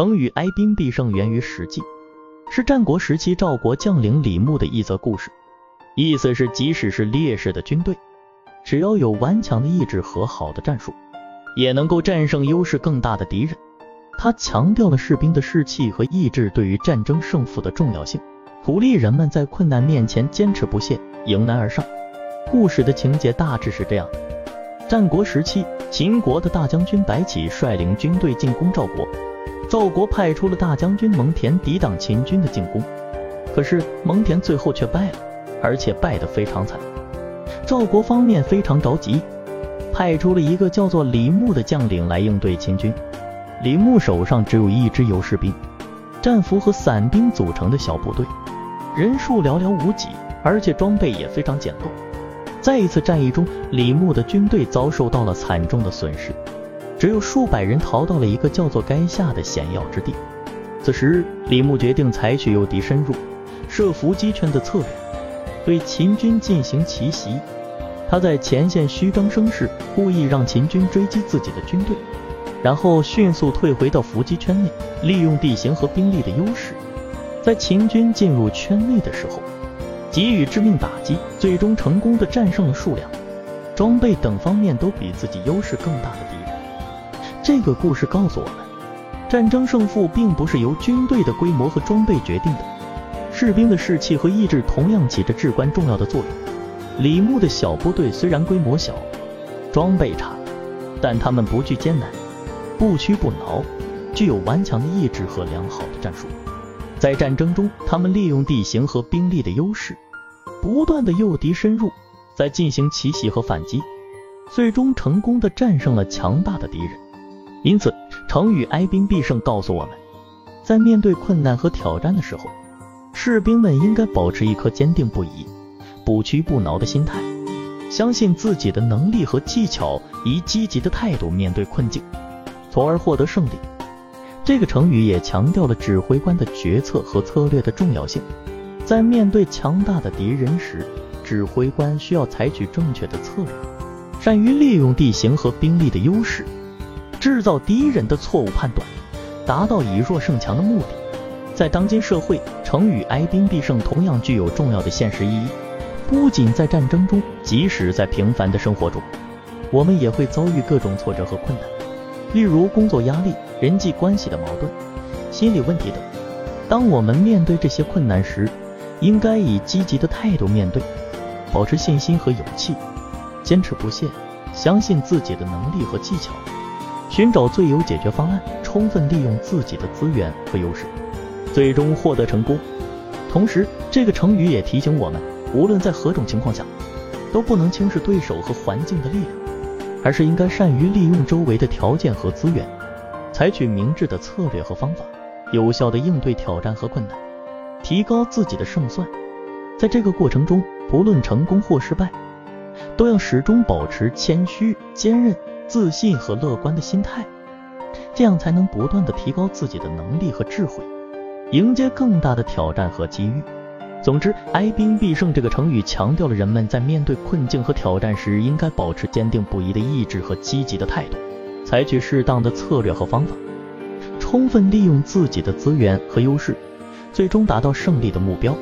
成语“哀兵必胜”源于《史记》，是战国时期赵国将领李牧的一则故事。意思是，即使是劣势的军队，只要有顽强的意志和好的战术，也能够战胜优势更大的敌人。他强调了士兵的士气和意志对于战争胜负的重要性，鼓励人们在困难面前坚持不懈，迎难而上。故事的情节大致是这样的：战国时期，秦国的大将军白起率领军队进攻赵国。赵国派出了大将军蒙恬抵挡秦军的进攻，可是蒙恬最后却败了，而且败得非常惨。赵国方面非常着急，派出了一个叫做李牧的将领来应对秦军。李牧手上只有一支由士兵、战俘和散兵组成的小部队，人数寥寥无几，而且装备也非常简陋。在一次战役中，李牧的军队遭受到了惨重的损失。只有数百人逃到了一个叫做垓下的险要之地。此时，李牧决定采取诱敌深入、设伏击圈的策略，对秦军进行奇袭。他在前线虚张声势，故意让秦军追击自己的军队，然后迅速退回到伏击圈内，利用地形和兵力的优势，在秦军进入圈内的时候，给予致命打击，最终成功的战胜了数量、装备等方面都比自己优势更大的。这个故事告诉我们，战争胜负并不是由军队的规模和装备决定的，士兵的士气和意志同样起着至关重要的作用。李牧的小部队虽然规模小，装备差，但他们不惧艰难，不屈不挠，具有顽强的意志和良好的战术。在战争中，他们利用地形和兵力的优势，不断的诱敌深入，再进行奇袭和反击，最终成功的战胜了强大的敌人。因此，成语“哀兵必胜”告诉我们，在面对困难和挑战的时候，士兵们应该保持一颗坚定不移、不屈不挠的心态，相信自己的能力和技巧，以积极的态度面对困境，从而获得胜利。这个成语也强调了指挥官的决策和策略的重要性。在面对强大的敌人时，指挥官需要采取正确的策略，善于利用地形和兵力的优势。制造敌人的错误判断，达到以弱胜强的目的。在当今社会，成语“哀兵必胜”同样具有重要的现实意义。不仅在战争中，即使在平凡的生活中，我们也会遭遇各种挫折和困难，例如工作压力、人际关系的矛盾、心理问题等。当我们面对这些困难时，应该以积极的态度面对，保持信心和勇气，坚持不懈，相信自己的能力和技巧。寻找最优解决方案，充分利用自己的资源和优势，最终获得成功。同时，这个成语也提醒我们，无论在何种情况下，都不能轻视对手和环境的力量，而是应该善于利用周围的条件和资源，采取明智的策略和方法，有效的应对挑战和困难，提高自己的胜算。在这个过程中，不论成功或失败，都要始终保持谦虚、坚韧。自信和乐观的心态，这样才能不断的提高自己的能力和智慧，迎接更大的挑战和机遇。总之，“哀兵必胜”这个成语强调了人们在面对困境和挑战时，应该保持坚定不移的意志和积极的态度，采取适当的策略和方法，充分利用自己的资源和优势，最终达到胜利的目标。